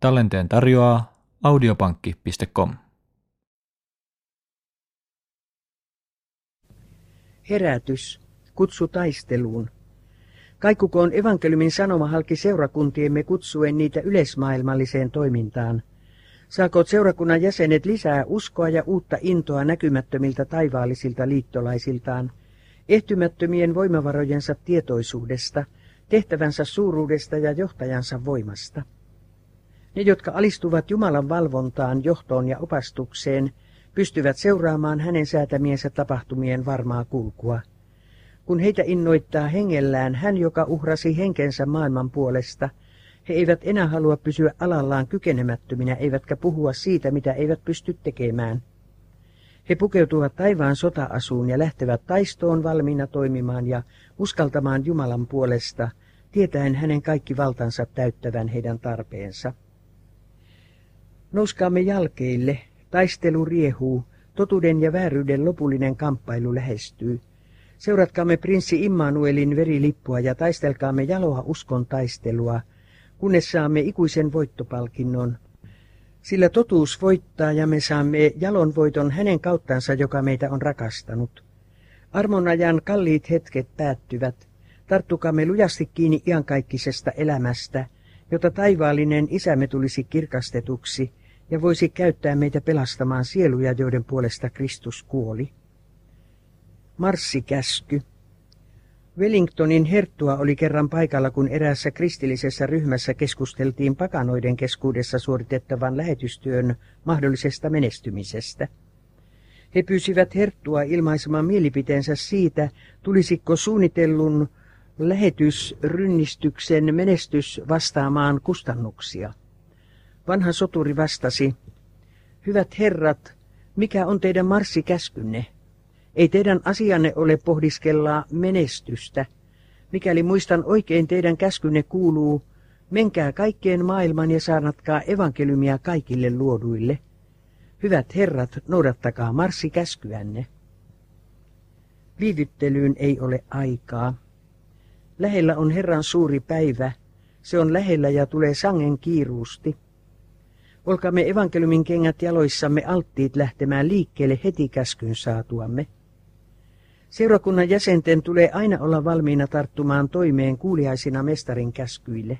Tallenteen tarjoaa audiopankki.com. Herätys. Kutsu taisteluun. Kaikukoon evankeliumin sanoma halki seurakuntiemme kutsuen niitä yleismaailmalliseen toimintaan. Saakoot seurakunnan jäsenet lisää uskoa ja uutta intoa näkymättömiltä taivaallisilta liittolaisiltaan, ehtymättömien voimavarojensa tietoisuudesta, tehtävänsä suuruudesta ja johtajansa voimasta. Ne, jotka alistuvat Jumalan valvontaan, johtoon ja opastukseen, pystyvät seuraamaan hänen säätämiensä tapahtumien varmaa kulkua. Kun heitä innoittaa hengellään hän, joka uhrasi henkensä maailman puolesta, he eivät enää halua pysyä alallaan kykenemättöminä, eivätkä puhua siitä, mitä eivät pysty tekemään. He pukeutuvat taivaan sota-asuun ja lähtevät taistoon valmiina toimimaan ja uskaltamaan Jumalan puolesta, tietäen hänen kaikki valtansa täyttävän heidän tarpeensa. Nouskaamme jalkeille, taistelu riehuu, totuuden ja vääryyden lopullinen kamppailu lähestyy. Seuratkaamme prinssi Immanuelin verilippua ja taistelkaamme jaloa uskon taistelua, kunnes saamme ikuisen voittopalkinnon. Sillä totuus voittaa ja me saamme jalon voiton hänen kauttansa, joka meitä on rakastanut. Armonajan kalliit hetket päättyvät. Tarttukaamme lujasti kiinni iankaikkisesta elämästä, jota taivaallinen isämme tulisi kirkastetuksi ja voisi käyttää meitä pelastamaan sieluja, joiden puolesta Kristus kuoli. Marssikäsky. Wellingtonin herttua oli kerran paikalla, kun eräässä kristillisessä ryhmässä keskusteltiin pakanoiden keskuudessa suoritettavan lähetystyön mahdollisesta menestymisestä. He pyysivät herttua ilmaisemaan mielipiteensä siitä, tulisiko suunnitellun lähetysrynnistyksen menestys vastaamaan kustannuksia. Vanha soturi vastasi, Hyvät herrat, mikä on teidän marssikäskynne? Ei teidän asianne ole pohdiskella menestystä. Mikäli muistan oikein, teidän käskynne kuuluu, menkää kaikkeen maailman ja saarnatkaa evankeliumia kaikille luoduille. Hyvät herrat, noudattakaa marssikäskyänne. Viivyttelyyn ei ole aikaa. Lähellä on Herran suuri päivä. Se on lähellä ja tulee sangen kiiruusti. Olkaamme evankeliumin kengät jaloissamme alttiit lähtemään liikkeelle heti käskyn saatuamme. Seurakunnan jäsenten tulee aina olla valmiina tarttumaan toimeen kuuliaisina mestarin käskyille.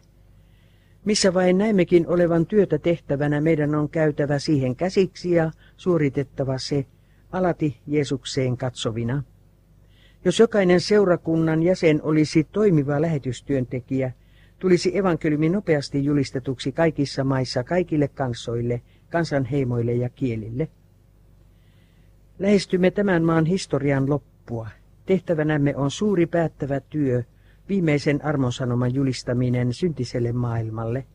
Missä vain näemmekin olevan työtä tehtävänä, meidän on käytävä siihen käsiksi ja suoritettava se alati Jeesukseen katsovina. Jos jokainen seurakunnan jäsen olisi toimiva lähetystyöntekijä, tulisi evankeliumi nopeasti julistetuksi kaikissa maissa kaikille kansoille, kansanheimoille ja kielille. Lähestymme tämän maan historian loppua. Tehtävänämme on suuri päättävä työ, viimeisen armonsanoman julistaminen syntiselle maailmalle.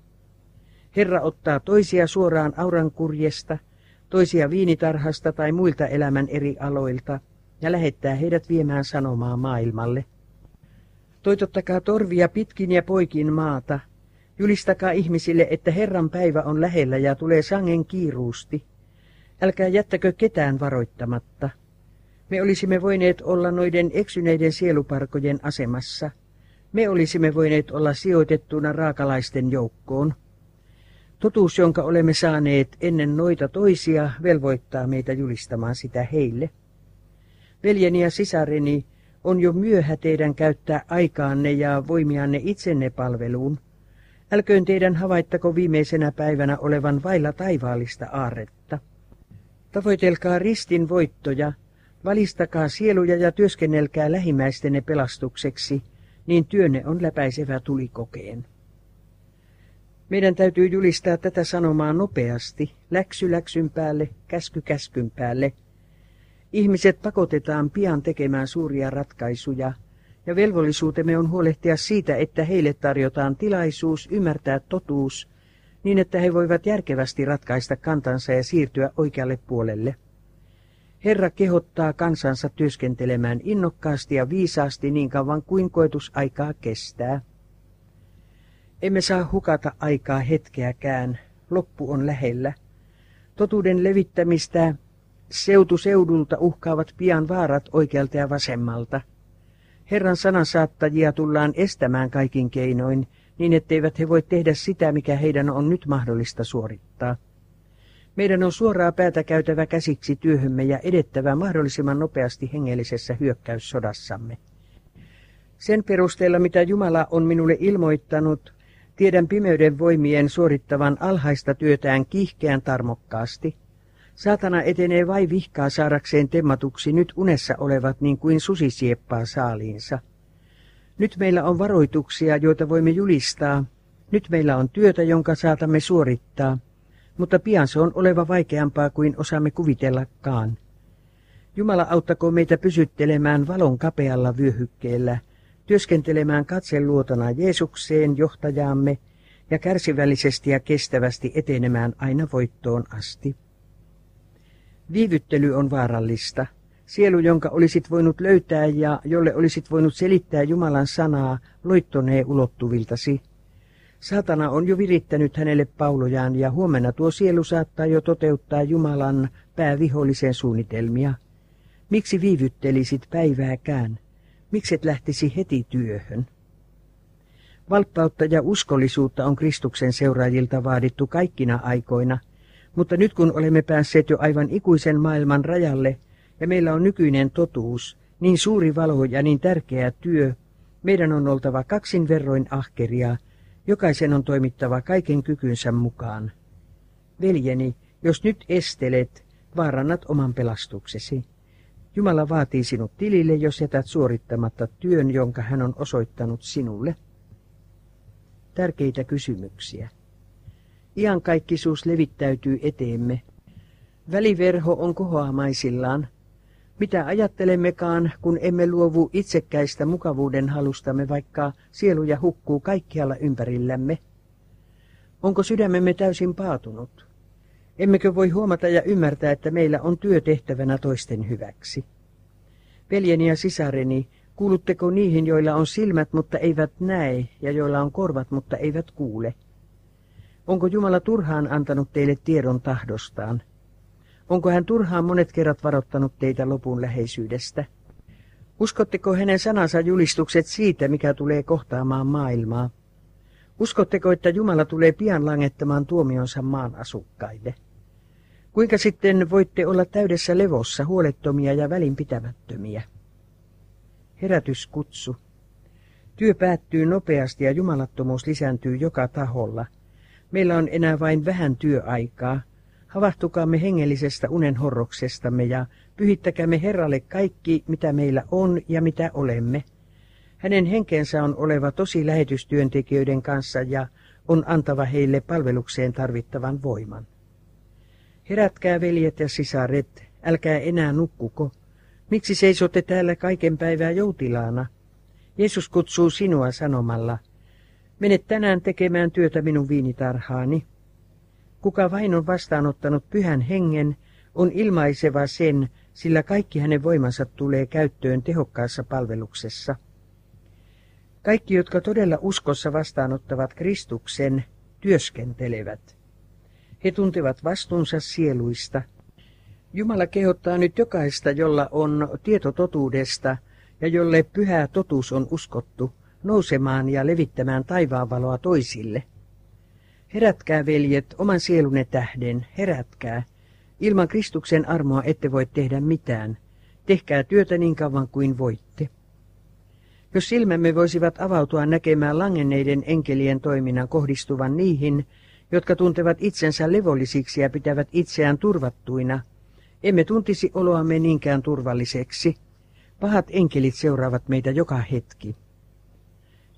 Herra ottaa toisia suoraan aurankurjesta, toisia viinitarhasta tai muilta elämän eri aloilta ja lähettää heidät viemään sanomaa maailmalle. Toitottakaa torvia pitkin ja poikin maata. Julistakaa ihmisille, että Herran päivä on lähellä ja tulee sangen kiiruusti. Älkää jättäkö ketään varoittamatta. Me olisimme voineet olla noiden eksyneiden sieluparkojen asemassa. Me olisimme voineet olla sijoitettuna raakalaisten joukkoon. Totuus, jonka olemme saaneet ennen noita toisia, velvoittaa meitä julistamaan sitä heille. Veljeni ja sisareni, on jo myöhä teidän käyttää aikaanne ja voimianne itsenne palveluun. Älköön teidän havaittako viimeisenä päivänä olevan vailla taivaallista aarretta. Tavoitelkaa ristin voittoja, valistakaa sieluja ja työskennelkää lähimmäistenne pelastukseksi, niin työnne on läpäisevä tulikokeen. Meidän täytyy julistaa tätä sanomaa nopeasti, läksy läksyn päälle, käsky käskyn päälle – Ihmiset pakotetaan pian tekemään suuria ratkaisuja, ja velvollisuutemme on huolehtia siitä, että heille tarjotaan tilaisuus ymmärtää totuus, niin että he voivat järkevästi ratkaista kantansa ja siirtyä oikealle puolelle. Herra kehottaa kansansa työskentelemään innokkaasti ja viisaasti niin kauan kuin koetusaikaa kestää. Emme saa hukata aikaa hetkeäkään, loppu on lähellä. Totuuden levittämistä Seutu seudulta uhkaavat pian vaarat oikealta ja vasemmalta. Herran sanansaattajia tullaan estämään kaikin keinoin, niin etteivät he voi tehdä sitä, mikä heidän on nyt mahdollista suorittaa. Meidän on suoraa päätä käytävä käsiksi työhömme ja edettävä mahdollisimman nopeasti hengellisessä hyökkäyssodassamme. Sen perusteella, mitä Jumala on minulle ilmoittanut, tiedän pimeyden voimien suorittavan alhaista työtään kiihkeän tarmokkaasti. Saatana etenee vai vihkaa saadakseen temmatuksi nyt unessa olevat niin kuin susi sieppaa saaliinsa. Nyt meillä on varoituksia, joita voimme julistaa. Nyt meillä on työtä, jonka saatamme suorittaa, mutta pian se on oleva vaikeampaa kuin osaamme kuvitellakaan. Jumala auttako meitä pysyttelemään valon kapealla vyöhykkeellä – työskentelemään katseluotona Jeesukseen johtajaamme ja kärsivällisesti ja kestävästi etenemään aina voittoon asti. Viivyttely on vaarallista. Sielu, jonka olisit voinut löytää ja jolle olisit voinut selittää Jumalan sanaa, loittonee ulottuviltasi. Saatana on jo virittänyt hänelle paulojaan ja huomenna tuo sielu saattaa jo toteuttaa Jumalan päävihollisen suunnitelmia. Miksi viivyttelisit päivääkään? Mikset lähtisi heti työhön? Valppautta ja uskollisuutta on Kristuksen seuraajilta vaadittu kaikkina aikoina, mutta nyt kun olemme päässeet jo aivan ikuisen maailman rajalle ja meillä on nykyinen totuus, niin suuri valo ja niin tärkeä työ, meidän on oltava kaksin verroin ahkeria, jokaisen on toimittava kaiken kykynsä mukaan. Veljeni, jos nyt estelet, vaarannat oman pelastuksesi. Jumala vaatii sinut tilille, jos jätät suorittamatta työn, jonka hän on osoittanut sinulle. Tärkeitä kysymyksiä. Iankaikkisuus levittäytyy eteemme. Väliverho on kohoamaisillaan. Mitä ajattelemmekaan, kun emme luovu itsekkäistä mukavuuden halustamme, vaikka sieluja hukkuu kaikkialla ympärillämme? Onko sydämemme täysin paatunut? Emmekö voi huomata ja ymmärtää, että meillä on työ tehtävänä toisten hyväksi? Veljeni ja sisareni, kuulutteko niihin, joilla on silmät, mutta eivät näe, ja joilla on korvat, mutta eivät kuule? Onko Jumala turhaan antanut teille tiedon tahdostaan? Onko hän turhaan monet kerrat varoittanut teitä lopun läheisyydestä? Uskotteko hänen sanansa julistukset siitä, mikä tulee kohtaamaan maailmaa? Uskotteko, että Jumala tulee pian langettamaan tuomionsa maan asukkaille? Kuinka sitten voitte olla täydessä levossa, huolettomia ja välinpitämättömiä? Herätyskutsu. Työ päättyy nopeasti ja jumalattomuus lisääntyy joka taholla. Meillä on enää vain vähän työaikaa. Havahtukaamme hengellisestä unen horroksestamme ja pyhittäkäämme Herralle kaikki, mitä meillä on ja mitä olemme. Hänen henkensä on oleva tosi lähetystyöntekijöiden kanssa ja on antava heille palvelukseen tarvittavan voiman. Herätkää veljet ja sisaret, älkää enää nukkuko. Miksi seisotte täällä kaiken päivää joutilaana? Jeesus kutsuu sinua sanomalla, mene tänään tekemään työtä minun viinitarhaani. Kuka vain on vastaanottanut pyhän hengen, on ilmaiseva sen, sillä kaikki hänen voimansa tulee käyttöön tehokkaassa palveluksessa. Kaikki, jotka todella uskossa vastaanottavat Kristuksen, työskentelevät. He tuntevat vastuunsa sieluista. Jumala kehottaa nyt jokaista, jolla on tieto totuudesta ja jolle pyhä totuus on uskottu, nousemaan ja levittämään taivaanvaloa toisille. Herätkää, veljet, oman sielunne tähden, herätkää. Ilman Kristuksen armoa ette voi tehdä mitään. Tehkää työtä niin kauan kuin voitte. Jos silmämme voisivat avautua näkemään langenneiden enkelien toiminnan kohdistuvan niihin, jotka tuntevat itsensä levollisiksi ja pitävät itseään turvattuina, emme tuntisi oloamme niinkään turvalliseksi. Pahat enkelit seuraavat meitä joka hetki.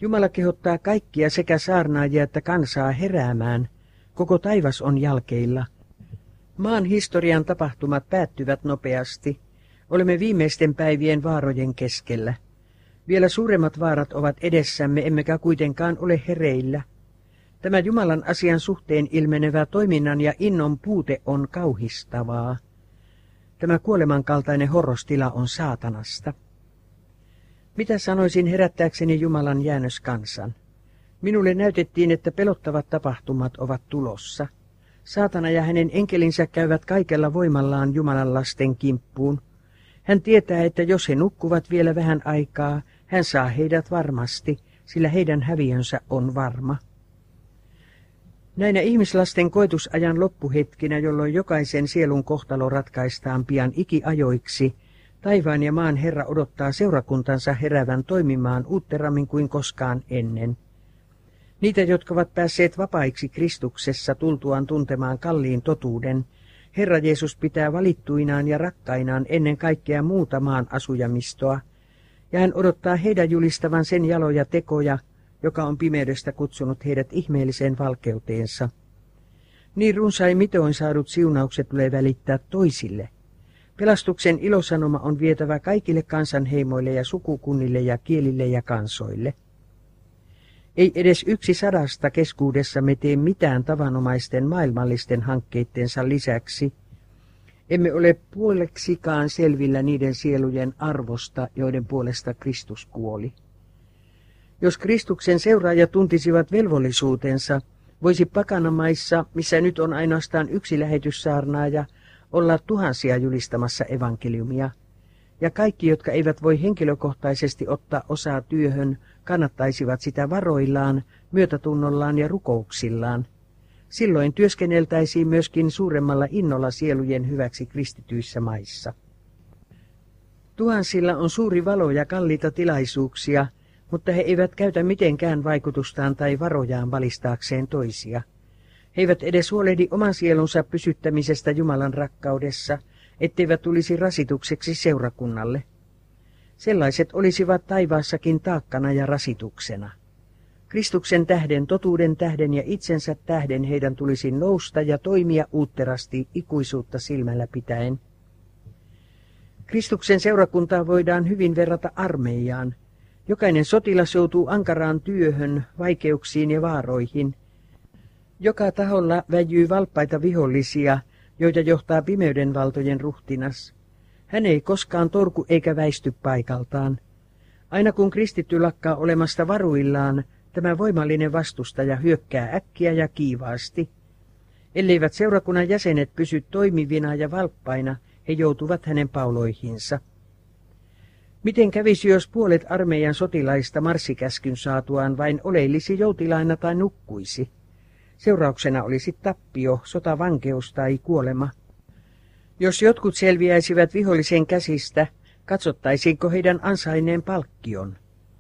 Jumala kehottaa kaikkia sekä saarnaajia että kansaa heräämään. Koko taivas on jalkeilla. Maan historian tapahtumat päättyvät nopeasti. Olemme viimeisten päivien vaarojen keskellä. Vielä suuremmat vaarat ovat edessämme, emmekä kuitenkaan ole hereillä. Tämä Jumalan asian suhteen ilmenevä toiminnan ja innon puute on kauhistavaa. Tämä kuolemankaltainen horrostila on saatanasta. Mitä sanoisin herättääkseni Jumalan jäännöskansan? Minulle näytettiin, että pelottavat tapahtumat ovat tulossa. Saatana ja hänen enkelinsä käyvät kaikella voimallaan Jumalan lasten kimppuun. Hän tietää, että jos he nukkuvat vielä vähän aikaa, hän saa heidät varmasti, sillä heidän häviönsä on varma. Näinä ihmislasten koetusajan loppuhetkinä, jolloin jokaisen sielun kohtalo ratkaistaan pian ikiajoiksi, taivaan ja maan Herra odottaa seurakuntansa herävän toimimaan uutterammin kuin koskaan ennen. Niitä, jotka ovat päässeet vapaiksi Kristuksessa tultuaan tuntemaan kalliin totuuden, Herra Jeesus pitää valittuinaan ja rakkainaan ennen kaikkea muuta maan asujamistoa, ja hän odottaa heidän julistavan sen jaloja tekoja, joka on pimeydestä kutsunut heidät ihmeelliseen valkeuteensa. Niin runsain mitoin saadut siunaukset tulee välittää toisille. Pelastuksen ilosanoma on vietävä kaikille kansanheimoille ja sukukunnille ja kielille ja kansoille. Ei edes yksi sadasta keskuudessamme tee mitään tavanomaisten maailmallisten hankkeittensa lisäksi. Emme ole puoleksikaan selvillä niiden sielujen arvosta, joiden puolesta Kristus kuoli. Jos Kristuksen seuraajat tuntisivat velvollisuutensa, voisi pakanamaissa, missä nyt on ainoastaan yksi lähetyssaarnaaja, olla tuhansia julistamassa evankeliumia. Ja kaikki, jotka eivät voi henkilökohtaisesti ottaa osaa työhön, kannattaisivat sitä varoillaan, myötätunnollaan ja rukouksillaan. Silloin työskenneltäisiin myöskin suuremmalla innolla sielujen hyväksi kristityissä maissa. Tuhansilla on suuri valo ja kalliita tilaisuuksia, mutta he eivät käytä mitenkään vaikutustaan tai varojaan valistaakseen toisia. He eivät edes huolehdi oman sielunsa pysyttämisestä Jumalan rakkaudessa, etteivät tulisi rasitukseksi seurakunnalle. Sellaiset olisivat taivaassakin taakkana ja rasituksena. Kristuksen tähden, totuuden tähden ja itsensä tähden heidän tulisi nousta ja toimia uutterasti ikuisuutta silmällä pitäen. Kristuksen seurakuntaa voidaan hyvin verrata armeijaan. Jokainen sotilas joutuu ankaraan työhön, vaikeuksiin ja vaaroihin. Joka taholla väjyy valppaita vihollisia, joita johtaa pimeyden valtojen ruhtinas. Hän ei koskaan torku eikä väisty paikaltaan. Aina kun kristitty lakkaa olemasta varuillaan, tämä voimallinen vastustaja hyökkää äkkiä ja kiivaasti. Elleivät seurakunnan jäsenet pysy toimivina ja valppaina, he joutuvat hänen pauloihinsa. Miten kävisi, jos puolet armeijan sotilaista marssikäskyn saatuaan vain oleillisi joutilaina tai nukkuisi? Seurauksena olisi tappio, sotavankeus tai kuolema. Jos jotkut selviäisivät vihollisen käsistä, katsottaisiinko heidän ansainneen palkkion?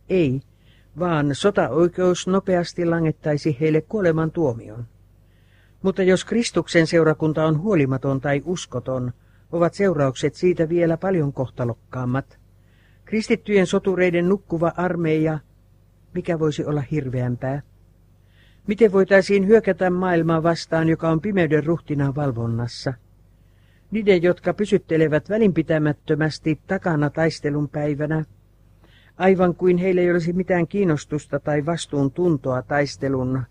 Ei, vaan sotaoikeus nopeasti langettaisi heille kuoleman tuomion. Mutta jos Kristuksen seurakunta on huolimaton tai uskoton, ovat seuraukset siitä vielä paljon kohtalokkaammat. Kristittyjen sotureiden nukkuva armeija, mikä voisi olla hirveämpää? Miten voitaisiin hyökätä maailmaa vastaan, joka on pimeyden ruhtinaan valvonnassa? Niiden, jotka pysyttelevät välinpitämättömästi takana taistelun päivänä, aivan kuin heillä ei olisi mitään kiinnostusta tai vastuuntuntoa taistelun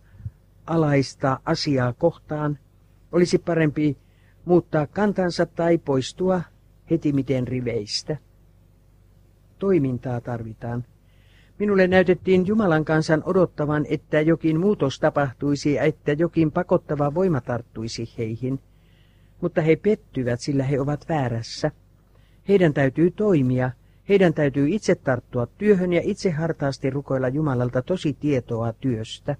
alaista asiaa kohtaan, olisi parempi muuttaa kantansa tai poistua heti miten riveistä. Toimintaa tarvitaan. Minulle näytettiin Jumalan kansan odottavan, että jokin muutos tapahtuisi ja että jokin pakottava voima tarttuisi heihin. Mutta he pettyvät, sillä he ovat väärässä. Heidän täytyy toimia, heidän täytyy itse tarttua työhön ja itse hartaasti rukoilla Jumalalta tosi tietoa työstä.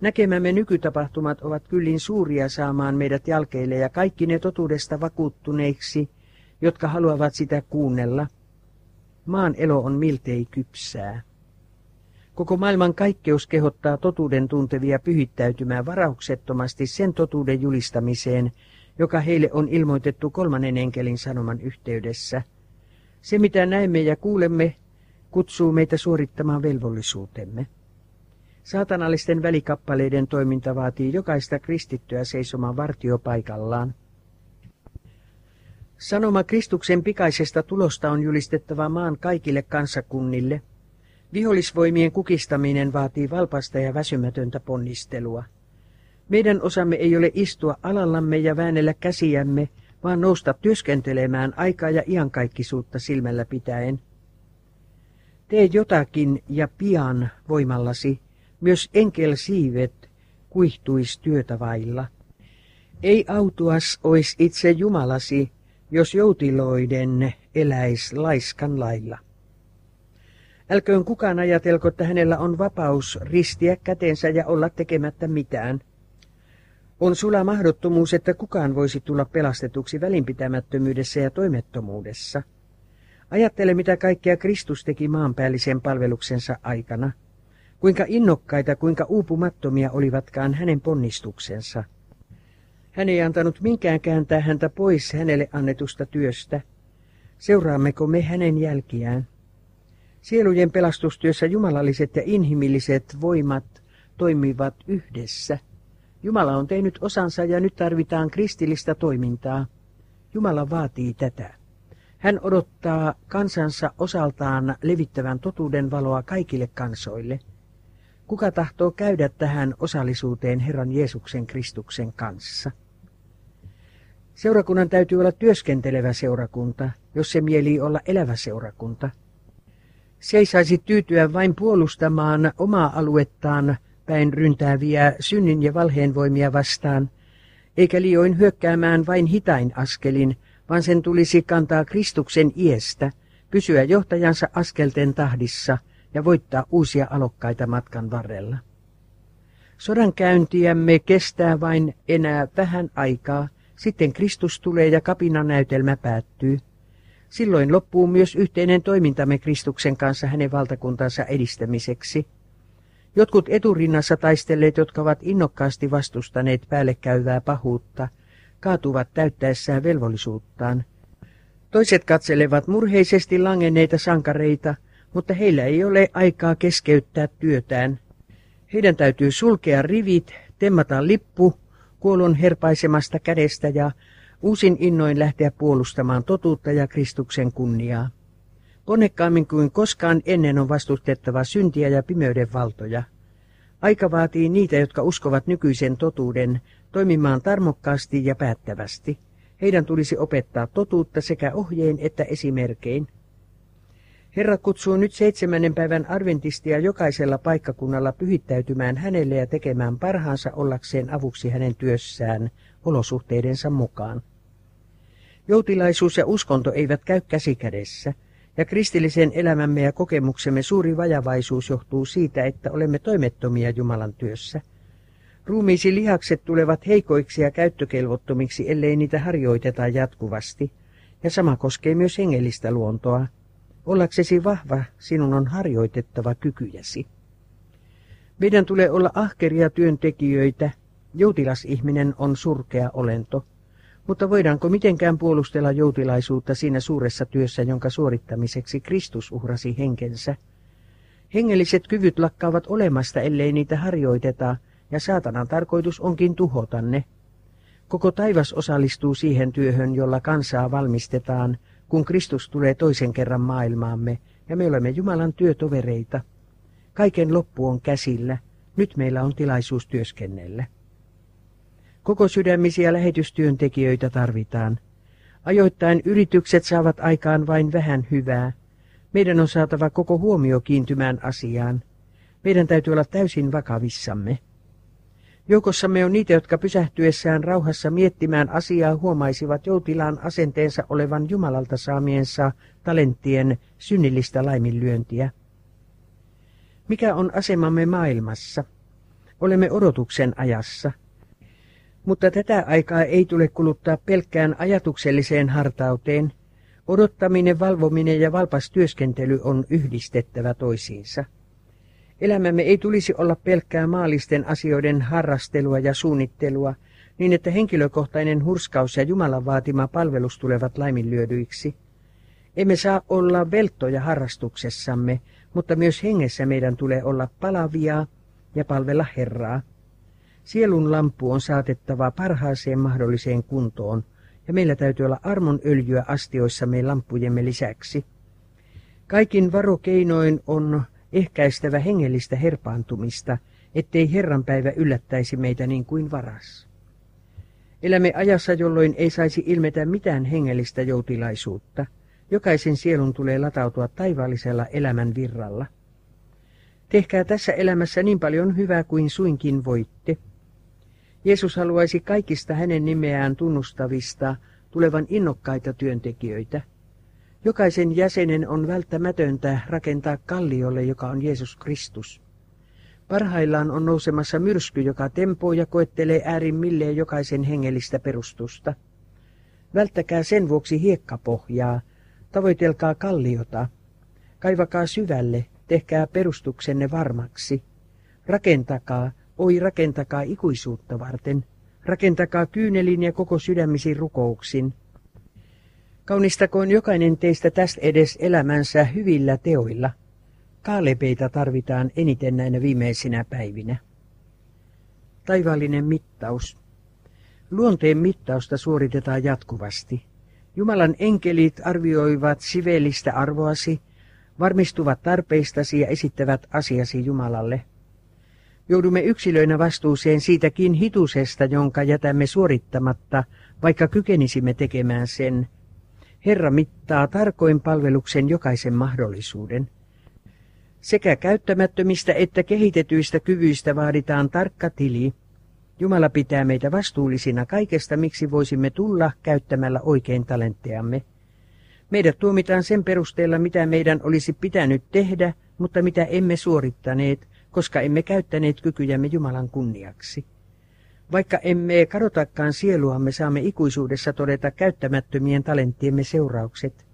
Näkemämme nykytapahtumat ovat kyllin suuria saamaan meidät jalkeille ja kaikki ne totuudesta vakuuttuneiksi, jotka haluavat sitä kuunnella – Maan elo on miltei kypsää. Koko maailman kaikkeus kehottaa totuuden tuntevia pyhittäytymään varauksettomasti sen totuuden julistamiseen, joka heille on ilmoitettu kolmannen enkelin sanoman yhteydessä. Se, mitä näemme ja kuulemme, kutsuu meitä suorittamaan velvollisuutemme. Saatanallisten välikappaleiden toiminta vaatii jokaista kristittyä seisomaan vartiopaikallaan. Sanoma Kristuksen pikaisesta tulosta on julistettava maan kaikille kansakunnille. Vihollisvoimien kukistaminen vaatii valpasta ja väsymätöntä ponnistelua. Meidän osamme ei ole istua alallamme ja väännellä käsiämme, vaan nousta työskentelemään aikaa ja iankaikkisuutta silmällä pitäen. Tee jotakin ja pian voimallasi, myös enkel siivet kuihtuis työtä vailla. Ei autuas ois itse Jumalasi, jos joutiloiden eläis laiskan lailla. Älköön kukaan ajatelko, että hänellä on vapaus ristiä kätensä ja olla tekemättä mitään. On sula mahdottomuus, että kukaan voisi tulla pelastetuksi välinpitämättömyydessä ja toimettomuudessa. Ajattele, mitä kaikkea Kristus teki maanpäällisen palveluksensa aikana. Kuinka innokkaita, kuinka uupumattomia olivatkaan hänen ponnistuksensa. Hän ei antanut minkään kääntää häntä pois hänelle annetusta työstä. Seuraammeko me hänen jälkiään? Sielujen pelastustyössä jumalalliset ja inhimilliset voimat toimivat yhdessä. Jumala on tehnyt osansa ja nyt tarvitaan kristillistä toimintaa. Jumala vaatii tätä. Hän odottaa kansansa osaltaan levittävän totuuden valoa kaikille kansoille. Kuka tahtoo käydä tähän osallisuuteen Herran Jeesuksen Kristuksen kanssa? Seurakunnan täytyy olla työskentelevä seurakunta, jos se mieli olla elävä seurakunta. Se ei saisi tyytyä vain puolustamaan omaa aluettaan päin ryntääviä synnin ja valheen voimia vastaan, eikä liioin hyökkäämään vain hitain askelin, vaan sen tulisi kantaa Kristuksen iestä, pysyä johtajansa askelten tahdissa ja voittaa uusia alokkaita matkan varrella. Sodan käyntiämme kestää vain enää vähän aikaa, sitten Kristus tulee ja kapinanäytelmä päättyy. Silloin loppuu myös yhteinen toimintamme Kristuksen kanssa hänen valtakuntansa edistämiseksi. Jotkut eturinnassa taistelleet, jotka ovat innokkaasti vastustaneet päällekäyvää pahuutta, kaatuvat täyttäessään velvollisuuttaan. Toiset katselevat murheisesti langenneita sankareita, mutta heillä ei ole aikaa keskeyttää työtään. Heidän täytyy sulkea rivit, temmata lippu kuolon herpaisemasta kädestä ja uusin innoin lähteä puolustamaan totuutta ja Kristuksen kunniaa. Ponnekkaammin kuin koskaan ennen on vastustettava syntiä ja pimeyden valtoja. Aika vaatii niitä, jotka uskovat nykyisen totuuden, toimimaan tarmokkaasti ja päättävästi. Heidän tulisi opettaa totuutta sekä ohjein että esimerkein. Herra kutsuu nyt seitsemännen päivän arventistia jokaisella paikkakunnalla pyhittäytymään hänelle ja tekemään parhaansa ollakseen avuksi hänen työssään olosuhteidensa mukaan. Joutilaisuus ja uskonto eivät käy käsikädessä, ja kristillisen elämämme ja kokemuksemme suuri vajavaisuus johtuu siitä, että olemme toimettomia Jumalan työssä. Ruumiisi lihakset tulevat heikoiksi ja käyttökelvottomiksi, ellei niitä harjoiteta jatkuvasti, ja sama koskee myös hengellistä luontoa. Ollaksesi vahva, sinun on harjoitettava kykyjäsi. Meidän tulee olla ahkeria työntekijöitä. Joutilasihminen on surkea olento. Mutta voidaanko mitenkään puolustella joutilaisuutta siinä suuressa työssä, jonka suorittamiseksi Kristus uhrasi henkensä? Hengelliset kyvyt lakkaavat olemasta, ellei niitä harjoiteta, ja saatanan tarkoitus onkin tuhota ne. Koko taivas osallistuu siihen työhön, jolla kansaa valmistetaan, kun Kristus tulee toisen kerran maailmaamme, ja me olemme Jumalan työtovereita. Kaiken loppu on käsillä, nyt meillä on tilaisuus työskennellä. Koko sydämisiä lähetystyöntekijöitä tarvitaan. Ajoittain yritykset saavat aikaan vain vähän hyvää. Meidän on saatava koko huomio kiintymään asiaan. Meidän täytyy olla täysin vakavissamme. Joukossamme on niitä, jotka pysähtyessään rauhassa miettimään asiaa huomaisivat joutilaan asenteensa olevan Jumalalta saamiensa talenttien synnillistä laiminlyöntiä. Mikä on asemamme maailmassa? Olemme odotuksen ajassa. Mutta tätä aikaa ei tule kuluttaa pelkkään ajatukselliseen hartauteen. Odottaminen, valvominen ja valpas työskentely on yhdistettävä toisiinsa. Elämämme ei tulisi olla pelkkää maallisten asioiden harrastelua ja suunnittelua, niin että henkilökohtainen hurskaus ja Jumalan vaatima palvelus tulevat laiminlyödyiksi. Emme saa olla velttoja harrastuksessamme, mutta myös hengessä meidän tulee olla palavia ja palvella Herraa. Sielun lampu on saatettava parhaaseen mahdolliseen kuntoon, ja meillä täytyy olla armon öljyä astioissamme lampujemme lisäksi. Kaikin varokeinoin on ehkäistävä hengellistä herpaantumista, ettei Herran päivä yllättäisi meitä niin kuin varas. Elämme ajassa, jolloin ei saisi ilmetä mitään hengellistä joutilaisuutta. Jokaisen sielun tulee latautua taivaallisella elämän virralla. Tehkää tässä elämässä niin paljon hyvää kuin suinkin voitte. Jeesus haluaisi kaikista hänen nimeään tunnustavista tulevan innokkaita työntekijöitä – Jokaisen jäsenen on välttämätöntä rakentaa kalliolle, joka on Jeesus Kristus. Parhaillaan on nousemassa myrsky, joka tempoo ja koettelee äärimmilleen jokaisen hengellistä perustusta. Välttäkää sen vuoksi hiekkapohjaa, tavoitelkaa kalliota, kaivakaa syvälle, tehkää perustuksenne varmaksi. Rakentakaa, oi rakentakaa ikuisuutta varten, rakentakaa kyynelin ja koko sydämisin rukouksin. Kaunistakoon jokainen teistä tästä edes elämänsä hyvillä teoilla. Kaalepeita tarvitaan eniten näinä viimeisinä päivinä. Taivaallinen mittaus. Luonteen mittausta suoritetaan jatkuvasti. Jumalan enkelit arvioivat sivellistä arvoasi, varmistuvat tarpeistasi ja esittävät asiasi Jumalalle. Joudumme yksilöinä vastuuseen siitäkin hitusesta, jonka jätämme suorittamatta, vaikka kykenisimme tekemään sen. Herra mittaa tarkoin palveluksen jokaisen mahdollisuuden. Sekä käyttämättömistä että kehitetyistä kyvyistä vaaditaan tarkka tili. Jumala pitää meitä vastuullisina kaikesta, miksi voisimme tulla käyttämällä oikein talentteamme. Meidät tuomitaan sen perusteella, mitä meidän olisi pitänyt tehdä, mutta mitä emme suorittaneet, koska emme käyttäneet kykyjämme Jumalan kunniaksi. Vaikka emme kadotakaan sieluamme, saamme ikuisuudessa todeta käyttämättömien talenttiemme seuraukset.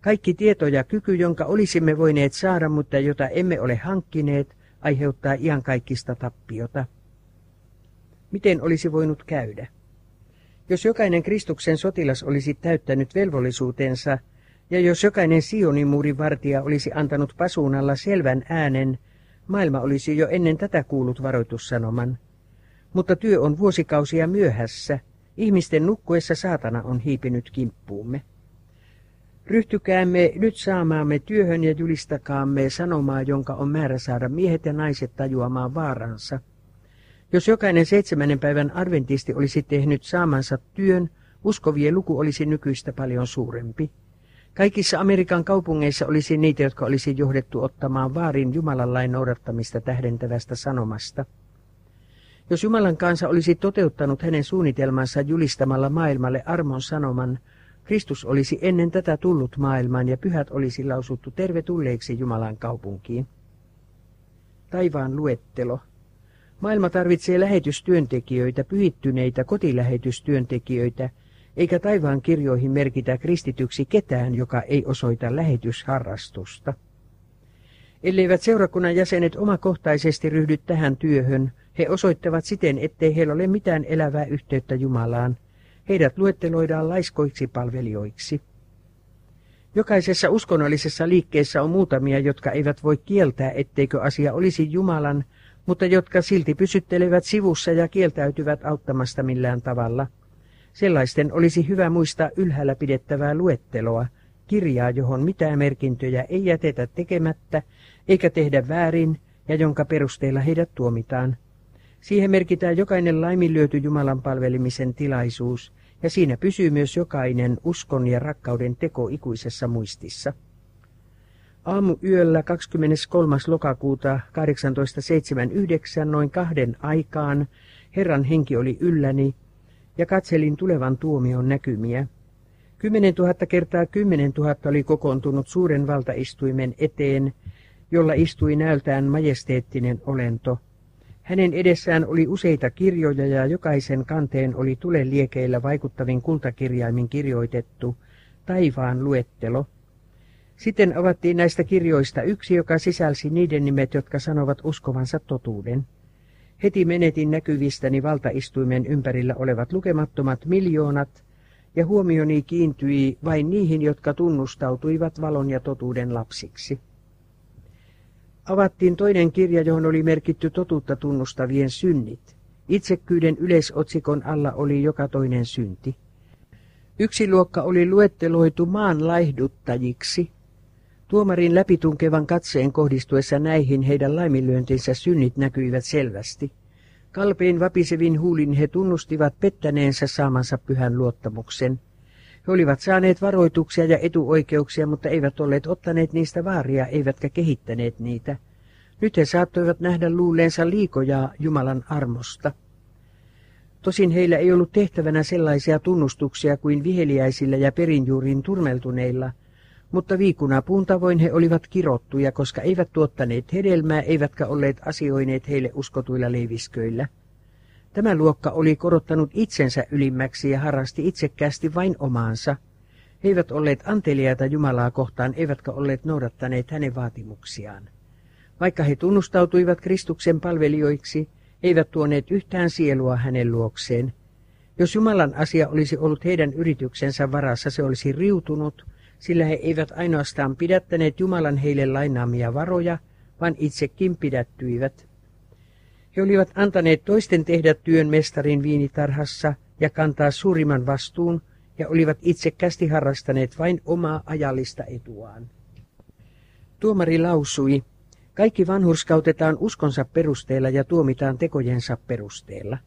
Kaikki tieto ja kyky, jonka olisimme voineet saada, mutta jota emme ole hankkineet, aiheuttaa iankaikkista tappiota. Miten olisi voinut käydä? Jos jokainen Kristuksen sotilas olisi täyttänyt velvollisuutensa, ja jos jokainen Sionimuurin vartija olisi antanut pasuunalla selvän äänen, maailma olisi jo ennen tätä kuullut varoitussanoman. Mutta työ on vuosikausia myöhässä. Ihmisten nukkuessa saatana on hiipinyt kimppuumme. Ryhtykäämme nyt saamaamme työhön ja julistakaamme sanomaa, jonka on määrä saada miehet ja naiset tajuamaan vaaransa – jos jokainen seitsemännen päivän adventisti olisi tehnyt saamansa työn, uskovien luku olisi nykyistä paljon suurempi. Kaikissa Amerikan kaupungeissa olisi niitä, jotka olisi johdettu ottamaan vaarin Jumalan lain noudattamista tähdentävästä sanomasta. Jos Jumalan kansa olisi toteuttanut hänen suunnitelmansa julistamalla maailmalle armon sanoman, Kristus olisi ennen tätä tullut maailmaan ja pyhät olisi lausuttu tervetulleiksi Jumalan kaupunkiin. Taivaan luettelo. Maailma tarvitsee lähetystyöntekijöitä, pyhittyneitä kotilähetystyöntekijöitä, eikä taivaan kirjoihin merkitä kristityksi ketään, joka ei osoita lähetysharrastusta. Elleivät seurakunnan jäsenet omakohtaisesti ryhdy tähän työhön, he osoittavat siten, ettei heillä ole mitään elävää yhteyttä Jumalaan. Heidät luetteloidaan laiskoiksi palvelijoiksi. Jokaisessa uskonnollisessa liikkeessä on muutamia, jotka eivät voi kieltää, etteikö asia olisi Jumalan, mutta jotka silti pysyttelevät sivussa ja kieltäytyvät auttamasta millään tavalla. Sellaisten olisi hyvä muistaa ylhäällä pidettävää luetteloa, kirjaa, johon mitään merkintöjä ei jätetä tekemättä eikä tehdä väärin ja jonka perusteella heidät tuomitaan. Siihen merkitään jokainen laiminlyöty Jumalan palvelimisen tilaisuus, ja siinä pysyy myös jokainen uskon ja rakkauden teko ikuisessa muistissa. Aamu yöllä 23. lokakuuta 1879 noin kahden aikaan Herran henki oli ylläni ja katselin tulevan tuomion näkymiä. Kymmenen tuhatta kertaa kymmenen tuhatta oli kokoontunut suuren valtaistuimen eteen, jolla istui näöltään majesteettinen olento. Hänen edessään oli useita kirjoja ja jokaisen kanteen oli tuleliekeillä vaikuttavin kultakirjaimin kirjoitettu taivaan luettelo – sitten avattiin näistä kirjoista yksi, joka sisälsi niiden nimet, jotka sanovat uskovansa totuuden. Heti menetin näkyvistäni valtaistuimen ympärillä olevat lukemattomat miljoonat, ja huomioni kiintyi vain niihin, jotka tunnustautuivat valon ja totuuden lapsiksi. Avattiin toinen kirja, johon oli merkitty totuutta tunnustavien synnit. Itsekkyyden yleisotsikon alla oli joka toinen synti. Yksi luokka oli luetteloitu maan laihduttajiksi, Tuomarin läpitunkevan katseen kohdistuessa näihin heidän laiminlyöntinsä synnit näkyivät selvästi. Kalpein vapisevin huulin he tunnustivat pettäneensä saamansa pyhän luottamuksen. He olivat saaneet varoituksia ja etuoikeuksia, mutta eivät olleet ottaneet niistä vaaria, eivätkä kehittäneet niitä. Nyt he saattoivat nähdä luulleensa liikoja Jumalan armosta. Tosin heillä ei ollut tehtävänä sellaisia tunnustuksia kuin viheliäisillä ja perinjuurin turmeltuneilla – mutta viikunapuun tavoin he olivat kirottuja, koska eivät tuottaneet hedelmää, eivätkä olleet asioineet heille uskotuilla leivisköillä. Tämä luokka oli korottanut itsensä ylimmäksi ja harrasti itsekkäästi vain omaansa. He eivät olleet anteliaita Jumalaa kohtaan, eivätkä olleet noudattaneet hänen vaatimuksiaan. Vaikka he tunnustautuivat Kristuksen palvelijoiksi, eivät tuoneet yhtään sielua hänen luokseen. Jos Jumalan asia olisi ollut heidän yrityksensä varassa, se olisi riutunut, sillä he eivät ainoastaan pidättäneet Jumalan heille lainaamia varoja, vaan itsekin pidättyivät. He olivat antaneet toisten tehdä työn mestarin viinitarhassa ja kantaa suurimman vastuun, ja olivat itsekästi harrastaneet vain omaa ajallista etuaan. Tuomari lausui, kaikki vanhurskautetaan uskonsa perusteella ja tuomitaan tekojensa perusteella.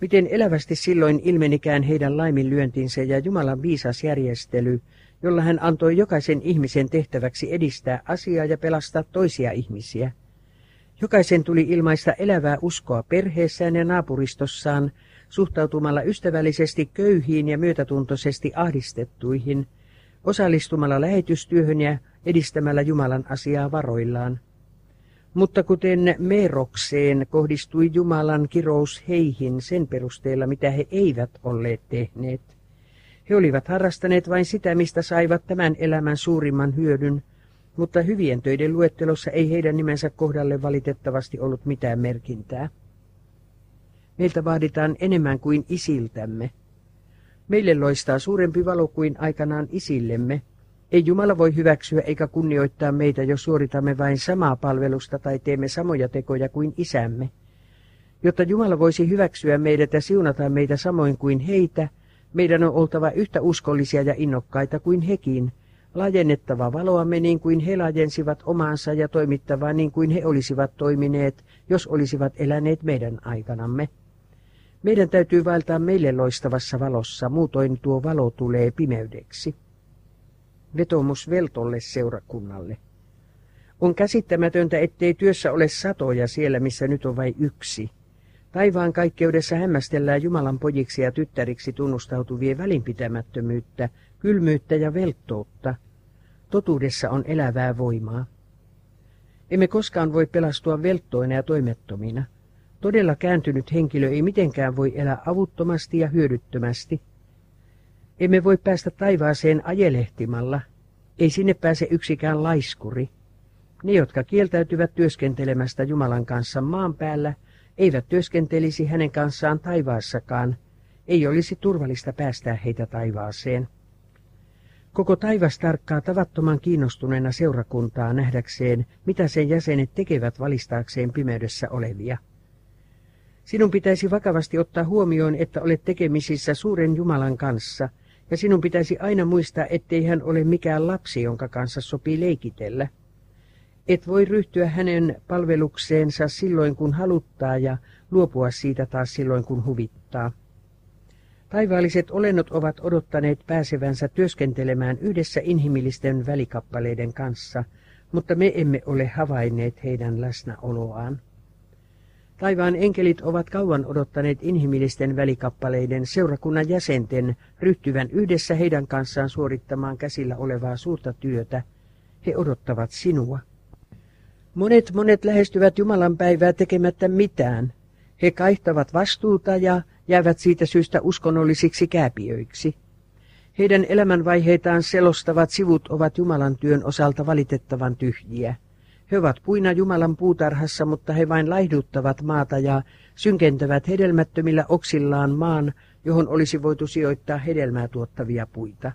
Miten elävästi silloin ilmenikään heidän laiminlyöntinsä ja Jumalan viisas järjestely, jolla hän antoi jokaisen ihmisen tehtäväksi edistää asiaa ja pelastaa toisia ihmisiä. Jokaisen tuli ilmaista elävää uskoa perheessään ja naapuristossaan, suhtautumalla ystävällisesti köyhiin ja myötätuntoisesti ahdistettuihin, osallistumalla lähetystyöhön ja edistämällä Jumalan asiaa varoillaan. Mutta kuten Merokseen kohdistui Jumalan kirous heihin sen perusteella, mitä he eivät olleet tehneet. He olivat harrastaneet vain sitä, mistä saivat tämän elämän suurimman hyödyn, mutta hyvien töiden luettelossa ei heidän nimensä kohdalle valitettavasti ollut mitään merkintää. Meiltä vaaditaan enemmän kuin isiltämme. Meille loistaa suurempi valo kuin aikanaan isillemme, ei Jumala voi hyväksyä eikä kunnioittaa meitä, jos suoritamme vain samaa palvelusta tai teemme samoja tekoja kuin isämme. Jotta Jumala voisi hyväksyä meidät ja siunata meitä samoin kuin heitä, meidän on oltava yhtä uskollisia ja innokkaita kuin hekin, laajennettava valoamme niin kuin he laajensivat omaansa ja toimittava niin kuin he olisivat toimineet, jos olisivat eläneet meidän aikanamme. Meidän täytyy vaeltaa meille loistavassa valossa, muutoin tuo valo tulee pimeydeksi vetomus Veltolle seurakunnalle. On käsittämätöntä, ettei työssä ole satoja siellä, missä nyt on vain yksi. Taivaan kaikkeudessa hämmästellään Jumalan pojiksi ja tyttäriksi tunnustautuvien välinpitämättömyyttä, kylmyyttä ja velttoutta. Totuudessa on elävää voimaa. Emme koskaan voi pelastua velttoina ja toimettomina. Todella kääntynyt henkilö ei mitenkään voi elää avuttomasti ja hyödyttömästi – emme voi päästä taivaaseen ajelehtimalla. Ei sinne pääse yksikään laiskuri. Ne, jotka kieltäytyvät työskentelemästä Jumalan kanssa maan päällä, eivät työskentelisi hänen kanssaan taivaassakaan. Ei olisi turvallista päästää heitä taivaaseen. Koko taivas tarkkaa tavattoman kiinnostuneena seurakuntaa nähdäkseen, mitä sen jäsenet tekevät valistaakseen pimeydessä olevia. Sinun pitäisi vakavasti ottaa huomioon, että olet tekemisissä suuren Jumalan kanssa – ja sinun pitäisi aina muistaa, ettei hän ole mikään lapsi, jonka kanssa sopii leikitellä. Et voi ryhtyä hänen palvelukseensa silloin, kun haluttaa ja luopua siitä taas silloin, kun huvittaa. Taivaalliset olennot ovat odottaneet pääsevänsä työskentelemään yhdessä inhimillisten välikappaleiden kanssa, mutta me emme ole havainneet heidän läsnäoloaan. Taivaan enkelit ovat kauan odottaneet inhimillisten välikappaleiden seurakunnan jäsenten ryhtyvän yhdessä heidän kanssaan suorittamaan käsillä olevaa suurta työtä. He odottavat sinua. Monet monet lähestyvät Jumalan päivää tekemättä mitään. He kaihtavat vastuuta ja jäävät siitä syystä uskonnollisiksi kääpiöiksi. Heidän elämänvaiheitaan selostavat sivut ovat Jumalan työn osalta valitettavan tyhjiä. He ovat puina Jumalan puutarhassa, mutta he vain laihduttavat maata ja synkentävät hedelmättömillä oksillaan maan, johon olisi voitu sijoittaa hedelmää tuottavia puita.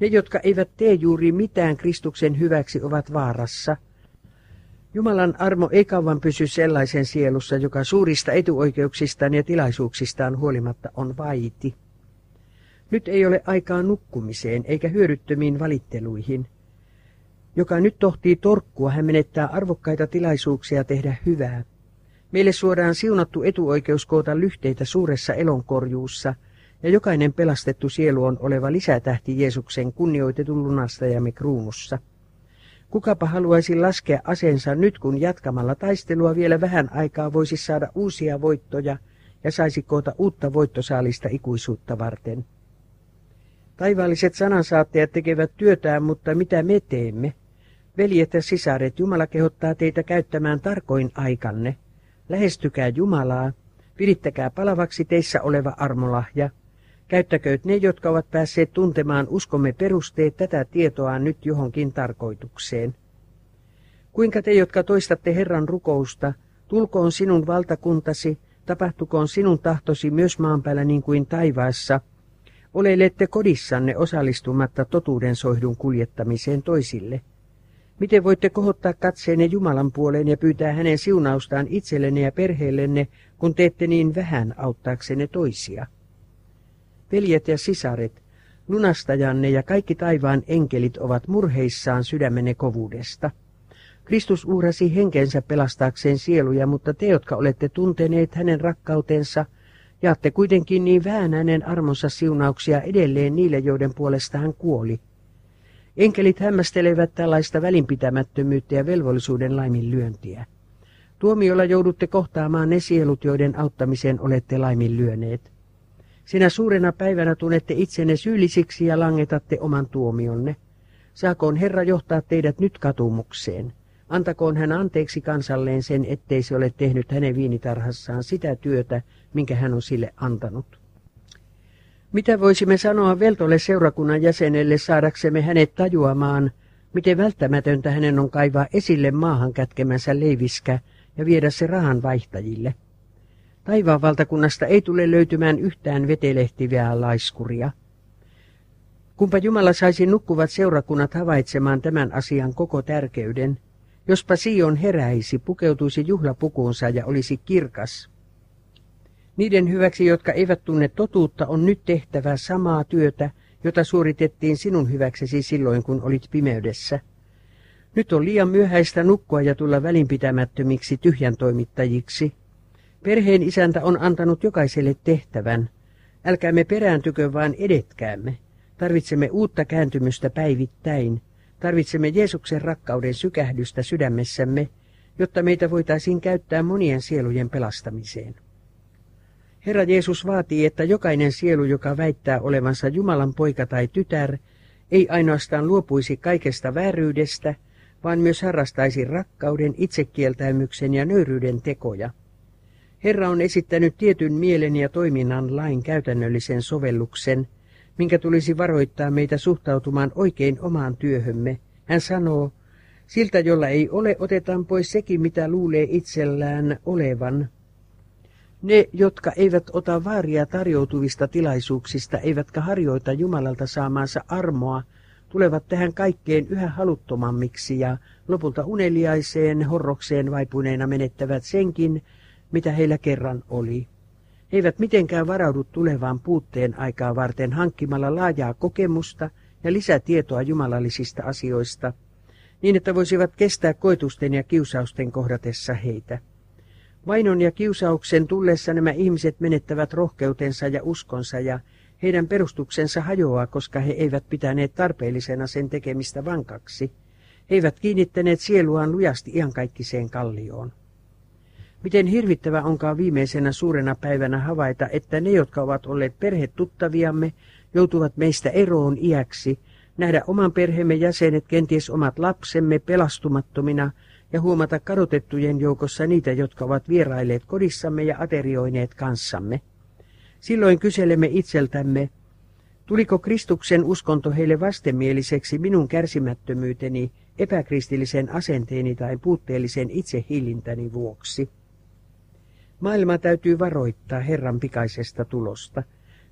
Ne, jotka eivät tee juuri mitään Kristuksen hyväksi, ovat vaarassa. Jumalan armo ei kauan pysy sellaisen sielussa, joka suurista etuoikeuksistaan ja tilaisuuksistaan huolimatta on vaiti. Nyt ei ole aikaa nukkumiseen eikä hyödyttömiin valitteluihin – joka nyt tohtii torkkua, hän menettää arvokkaita tilaisuuksia tehdä hyvää. Meille suodaan siunattu etuoikeus koota lyhteitä suuressa elonkorjuussa, ja jokainen pelastettu sielu on oleva lisätähti Jeesuksen kunnioitetun lunastajamme kruunussa. Kukapa haluaisi laskea aseensa nyt, kun jatkamalla taistelua vielä vähän aikaa voisi saada uusia voittoja ja saisi koota uutta voittosaalista ikuisuutta varten. Taivaalliset sanansaattajat tekevät työtään, mutta mitä me teemme? Veljet ja sisaret, Jumala kehottaa teitä käyttämään tarkoin aikanne. Lähestykää Jumalaa, virittäkää palavaksi teissä oleva armolahja. Käyttäkööt ne, jotka ovat päässeet tuntemaan uskomme perusteet tätä tietoa nyt johonkin tarkoitukseen. Kuinka te, jotka toistatte Herran rukousta, tulkoon sinun valtakuntasi, tapahtukoon sinun tahtosi myös maan päällä niin kuin taivaassa, oleilette kodissanne osallistumatta totuuden soihdun kuljettamiseen toisille. Miten voitte kohottaa katseenne Jumalan puoleen ja pyytää hänen siunaustaan itsellenne ja perheellenne, kun teette niin vähän auttaaksenne toisia? Veljet ja sisaret, lunastajanne ja kaikki taivaan enkelit ovat murheissaan sydämenne kovuudesta. Kristus uhrasi henkensä pelastaakseen sieluja, mutta te, jotka olette tunteneet hänen rakkautensa, jaatte kuitenkin niin vähän hänen armonsa siunauksia edelleen niille, joiden puolesta hän kuoli. Enkelit hämmästelevät tällaista välinpitämättömyyttä ja velvollisuuden laiminlyöntiä. Tuomiolla joudutte kohtaamaan ne sielut, joiden auttamiseen olette laiminlyöneet. Sinä suurena päivänä tunnette itsenne syyllisiksi ja langetatte oman tuomionne. Saakoon Herra johtaa teidät nyt katumukseen. Antakoon hän anteeksi kansalleen sen, ettei se ole tehnyt hänen viinitarhassaan sitä työtä, minkä hän on sille antanut. Mitä voisimme sanoa Veltolle seurakunnan jäsenelle saadaksemme hänet tajuamaan, miten välttämätöntä hänen on kaivaa esille maahan kätkemänsä leiviskä ja viedä se rahan vaihtajille? Taivaan valtakunnasta ei tule löytymään yhtään vetelehtivää laiskuria. Kumpa Jumala saisi nukkuvat seurakunnat havaitsemaan tämän asian koko tärkeyden, jospa Sion heräisi, pukeutuisi juhlapukuunsa ja olisi kirkas. Niiden hyväksi, jotka eivät tunne totuutta, on nyt tehtävä samaa työtä, jota suoritettiin sinun hyväksesi silloin, kun olit pimeydessä. Nyt on liian myöhäistä nukkua ja tulla välinpitämättömiksi tyhjän toimittajiksi. Perheen isäntä on antanut jokaiselle tehtävän. Älkäämme perääntykö, vaan edetkäämme. Tarvitsemme uutta kääntymystä päivittäin. Tarvitsemme Jeesuksen rakkauden sykähdystä sydämessämme, jotta meitä voitaisiin käyttää monien sielujen pelastamiseen. Herra Jeesus vaatii, että jokainen sielu, joka väittää olevansa Jumalan poika tai tytär, ei ainoastaan luopuisi kaikesta vääryydestä, vaan myös harrastaisi rakkauden, itsekieltäymyksen ja nöyryyden tekoja. Herra on esittänyt tietyn mielen ja toiminnan lain käytännöllisen sovelluksen, minkä tulisi varoittaa meitä suhtautumaan oikein omaan työhömme. Hän sanoo, siltä jolla ei ole, otetaan pois sekin, mitä luulee itsellään olevan. Ne, jotka eivät ota vaaria tarjoutuvista tilaisuuksista, eivätkä harjoita Jumalalta saamaansa armoa, tulevat tähän kaikkeen yhä haluttomammiksi ja lopulta uneliaiseen horrokseen vaipuneena menettävät senkin, mitä heillä kerran oli. He eivät mitenkään varaudu tulevaan puutteen aikaa varten hankkimalla laajaa kokemusta ja lisätietoa jumalallisista asioista, niin että voisivat kestää koetusten ja kiusausten kohdatessa heitä. Vainon ja kiusauksen tullessa nämä ihmiset menettävät rohkeutensa ja uskonsa ja heidän perustuksensa hajoaa, koska he eivät pitäneet tarpeellisena sen tekemistä vankaksi. He eivät kiinnittäneet sieluaan lujasti iankaikkiseen kallioon. Miten hirvittävä onkaan viimeisenä suurena päivänä havaita, että ne, jotka ovat olleet perhetuttaviamme, joutuvat meistä eroon iäksi, nähdä oman perheemme jäsenet, kenties omat lapsemme pelastumattomina ja huomata kadotettujen joukossa niitä, jotka ovat vierailleet kodissamme ja aterioineet kanssamme. Silloin kyselemme itseltämme, tuliko Kristuksen uskonto heille vastenmieliseksi minun kärsimättömyyteni, epäkristillisen asenteeni tai puutteellisen itsehillintäni vuoksi? Maailma täytyy varoittaa Herran pikaisesta tulosta.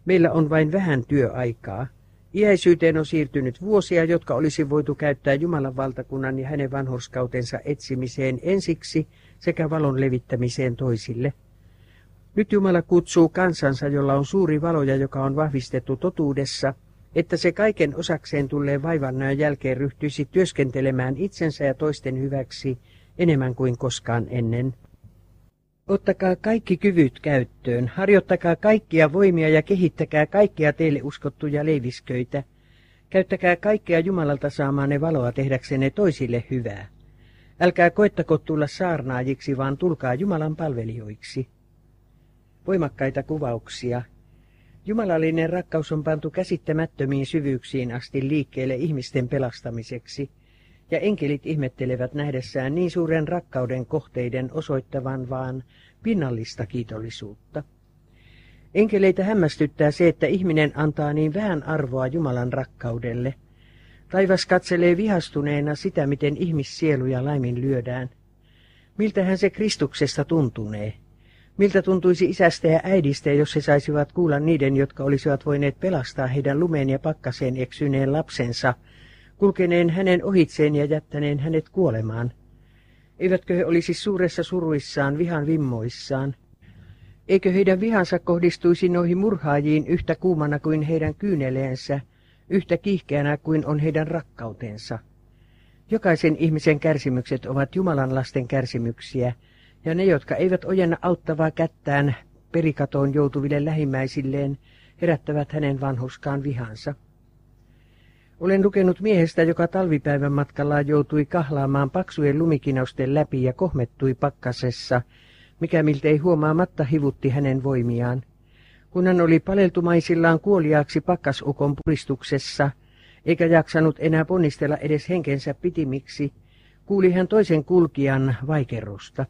Meillä on vain vähän työaikaa. Iäisyyteen on siirtynyt vuosia, jotka olisi voitu käyttää Jumalan valtakunnan ja hänen vanhurskautensa etsimiseen ensiksi sekä valon levittämiseen toisille. Nyt Jumala kutsuu kansansa, jolla on suuri valo ja joka on vahvistettu totuudessa, että se kaiken osakseen tulee vaivannojen jälkeen ryhtyisi työskentelemään itsensä ja toisten hyväksi enemmän kuin koskaan ennen. Ottakaa kaikki kyvyt käyttöön, harjoittakaa kaikkia voimia ja kehittäkää kaikkia teille uskottuja leivisköitä. Käyttäkää kaikkea Jumalalta saamaanne valoa tehdäksenne toisille hyvää. Älkää koettako tulla saarnaajiksi, vaan tulkaa Jumalan palvelijoiksi. Voimakkaita kuvauksia. Jumalallinen rakkaus on pantu käsittämättömiin syvyyksiin asti liikkeelle ihmisten pelastamiseksi, ja enkelit ihmettelevät nähdessään niin suuren rakkauden kohteiden osoittavan vaan pinnallista kiitollisuutta. Enkeleitä hämmästyttää se, että ihminen antaa niin vähän arvoa Jumalan rakkaudelle. Taivas katselee vihastuneena sitä, miten ihmissieluja laimin lyödään. Miltähän se Kristuksesta tuntunee? Miltä tuntuisi isästä ja äidistä, jos he saisivat kuulla niiden, jotka olisivat voineet pelastaa heidän lumeen ja pakkaseen eksyneen lapsensa, kulkeneen hänen ohitseen ja jättäneen hänet kuolemaan? Eivätkö he olisi suuressa suruissaan, vihan vimmoissaan? Eikö heidän vihansa kohdistuisi noihin murhaajiin yhtä kuumana kuin heidän kyyneleensä, yhtä kiihkeänä kuin on heidän rakkautensa? Jokaisen ihmisen kärsimykset ovat Jumalan lasten kärsimyksiä, ja ne, jotka eivät ojenna auttavaa kättään perikatoon joutuville lähimmäisilleen, herättävät hänen vanhuskaan vihansa. Olen lukenut miehestä, joka talvipäivän matkallaan joutui kahlaamaan paksujen lumikinausten läpi ja kohmettui pakkasessa, mikä miltei huomaamatta hivutti hänen voimiaan. Kun hän oli paleltumaisillaan kuoliaaksi pakkasukon puristuksessa, eikä jaksanut enää ponnistella edes henkensä pitimiksi, kuuli hän toisen kulkijan vaikerrusta.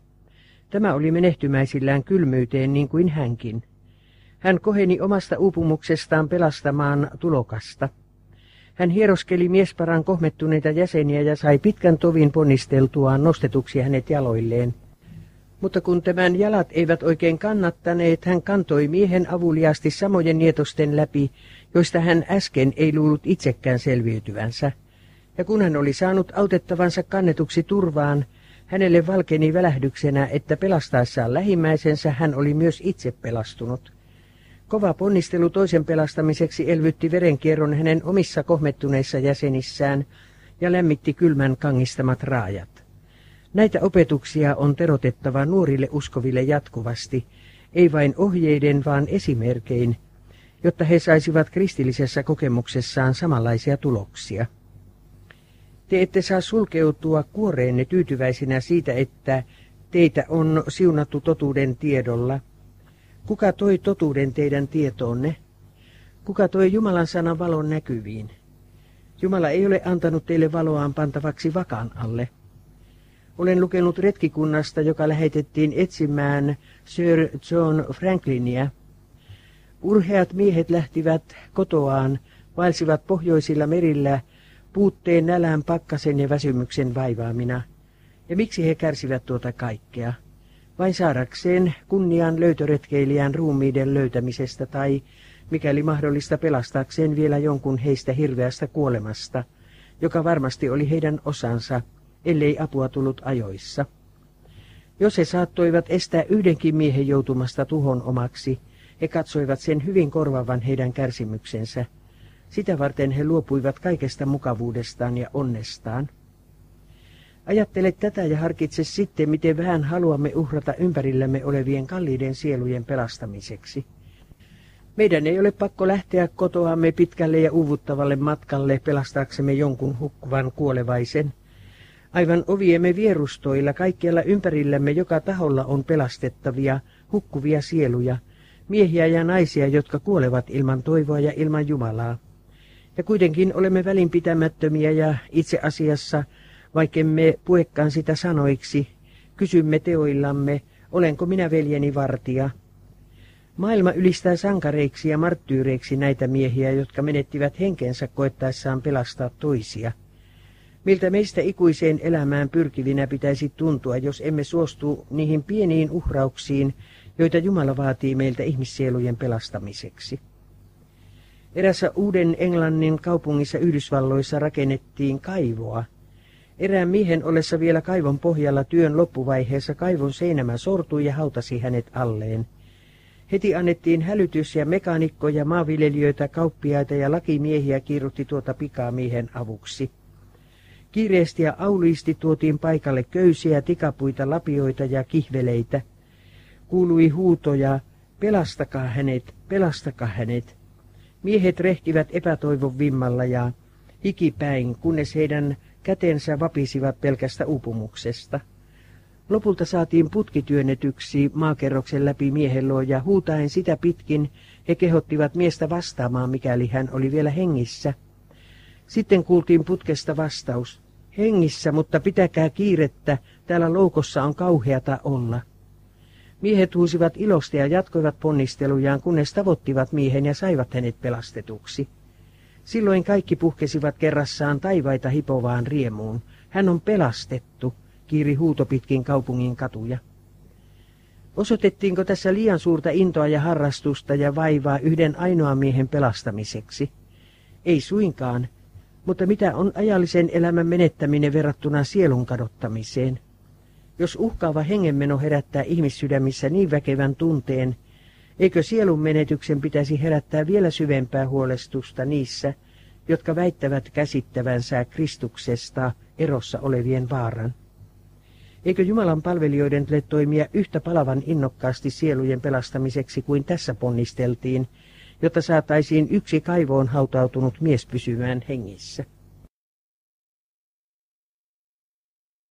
Tämä oli menehtymäisillään kylmyyteen niin kuin hänkin. Hän koheni omasta uupumuksestaan pelastamaan tulokasta. Hän hieroskeli miesparan kohmettuneita jäseniä ja sai pitkän tovin ponnisteltuaan nostetuksi hänet jaloilleen. Mutta kun tämän jalat eivät oikein kannattaneet, hän kantoi miehen avuliasti samojen nietosten läpi, joista hän äsken ei luullut itsekään selviytyvänsä. Ja kun hän oli saanut autettavansa kannetuksi turvaan, hänelle valkeni välähdyksenä, että pelastaessaan lähimmäisensä hän oli myös itse pelastunut. Kova ponnistelu toisen pelastamiseksi elvytti verenkierron hänen omissa kohmettuneissa jäsenissään ja lämmitti kylmän kangistamat raajat. Näitä opetuksia on terotettava nuorille uskoville jatkuvasti, ei vain ohjeiden, vaan esimerkein, jotta he saisivat kristillisessä kokemuksessaan samanlaisia tuloksia. Te ette saa sulkeutua kuoreenne tyytyväisinä siitä, että teitä on siunattu totuuden tiedolla. Kuka toi totuuden teidän tietoonne? Kuka toi Jumalan sanan valon näkyviin? Jumala ei ole antanut teille valoaan pantavaksi vakaan alle. Olen lukenut retkikunnasta, joka lähetettiin etsimään Sir John Franklinia. Urheat miehet lähtivät kotoaan, vaelsivat pohjoisilla merillä puutteen, nälän, pakkasen ja väsymyksen vaivaamina. Ja miksi he kärsivät tuota kaikkea? Vain saadakseen kunnian löytöretkeilijän ruumiiden löytämisestä tai, mikäli mahdollista, pelastaakseen vielä jonkun heistä hirveästä kuolemasta, joka varmasti oli heidän osansa, ellei apua tullut ajoissa. Jos he saattoivat estää yhdenkin miehen joutumasta tuhon omaksi, he katsoivat sen hyvin korvavan heidän kärsimyksensä, sitä varten he luopuivat kaikesta mukavuudestaan ja onnestaan. Ajattele tätä ja harkitse sitten, miten vähän haluamme uhrata ympärillämme olevien kalliiden sielujen pelastamiseksi. Meidän ei ole pakko lähteä kotoamme pitkälle ja uuvuttavalle matkalle pelastaaksemme jonkun hukkuvan kuolevaisen. Aivan oviemme vierustoilla kaikkialla ympärillämme joka taholla on pelastettavia, hukkuvia sieluja, miehiä ja naisia, jotka kuolevat ilman toivoa ja ilman Jumalaa. Ja kuitenkin olemme välinpitämättömiä ja itse asiassa, vaikkemme puekkaan sitä sanoiksi, kysymme teoillamme, olenko minä veljeni vartija. Maailma ylistää sankareiksi ja marttyyreiksi näitä miehiä, jotka menettivät henkensä koettaessaan pelastaa toisia. Miltä meistä ikuiseen elämään pyrkivinä pitäisi tuntua, jos emme suostu niihin pieniin uhrauksiin, joita Jumala vaatii meiltä ihmissielujen pelastamiseksi. Erässä Uuden Englannin kaupungissa Yhdysvalloissa rakennettiin kaivoa. Erään miehen ollessa vielä kaivon pohjalla työn loppuvaiheessa kaivon seinämä sortui ja hautasi hänet alleen. Heti annettiin hälytys ja mekaanikkoja, maanviljelijöitä, kauppiaita ja lakimiehiä kiirutti tuota pikaa miehen avuksi. Kiireesti ja auliisti tuotiin paikalle köysiä, tikapuita, lapioita ja kihveleitä. Kuului huutoja, pelastakaa hänet, pelastakaa hänet. Miehet rehkivät epätoivon vimmalla ja hikipäin, kunnes heidän kätensä vapisivat pelkästä uupumuksesta. Lopulta saatiin putki työnnetyksi maakerroksen läpi miehelloa ja huutaen sitä pitkin he kehottivat miestä vastaamaan, mikäli hän oli vielä hengissä. Sitten kuultiin putkesta vastaus. Hengissä, mutta pitäkää kiirettä, täällä loukossa on kauheata olla. Miehet huusivat ilosta ja jatkoivat ponnistelujaan, kunnes tavoittivat miehen ja saivat hänet pelastetuksi. Silloin kaikki puhkesivat kerrassaan taivaita hipovaan riemuun. Hän on pelastettu, kiiri huuto pitkin kaupungin katuja. Osoitettiinko tässä liian suurta intoa ja harrastusta ja vaivaa yhden ainoan miehen pelastamiseksi? Ei suinkaan, mutta mitä on ajallisen elämän menettäminen verrattuna sielun kadottamiseen? Jos uhkaava hengenmeno herättää ihmissydämissä niin väkevän tunteen, eikö sielun menetyksen pitäisi herättää vielä syvempää huolestusta niissä, jotka väittävät käsittävänsä Kristuksesta erossa olevien vaaran? Eikö Jumalan palvelijoiden tule toimia yhtä palavan innokkaasti sielujen pelastamiseksi kuin tässä ponnisteltiin, jotta saataisiin yksi kaivoon hautautunut mies pysymään hengissä?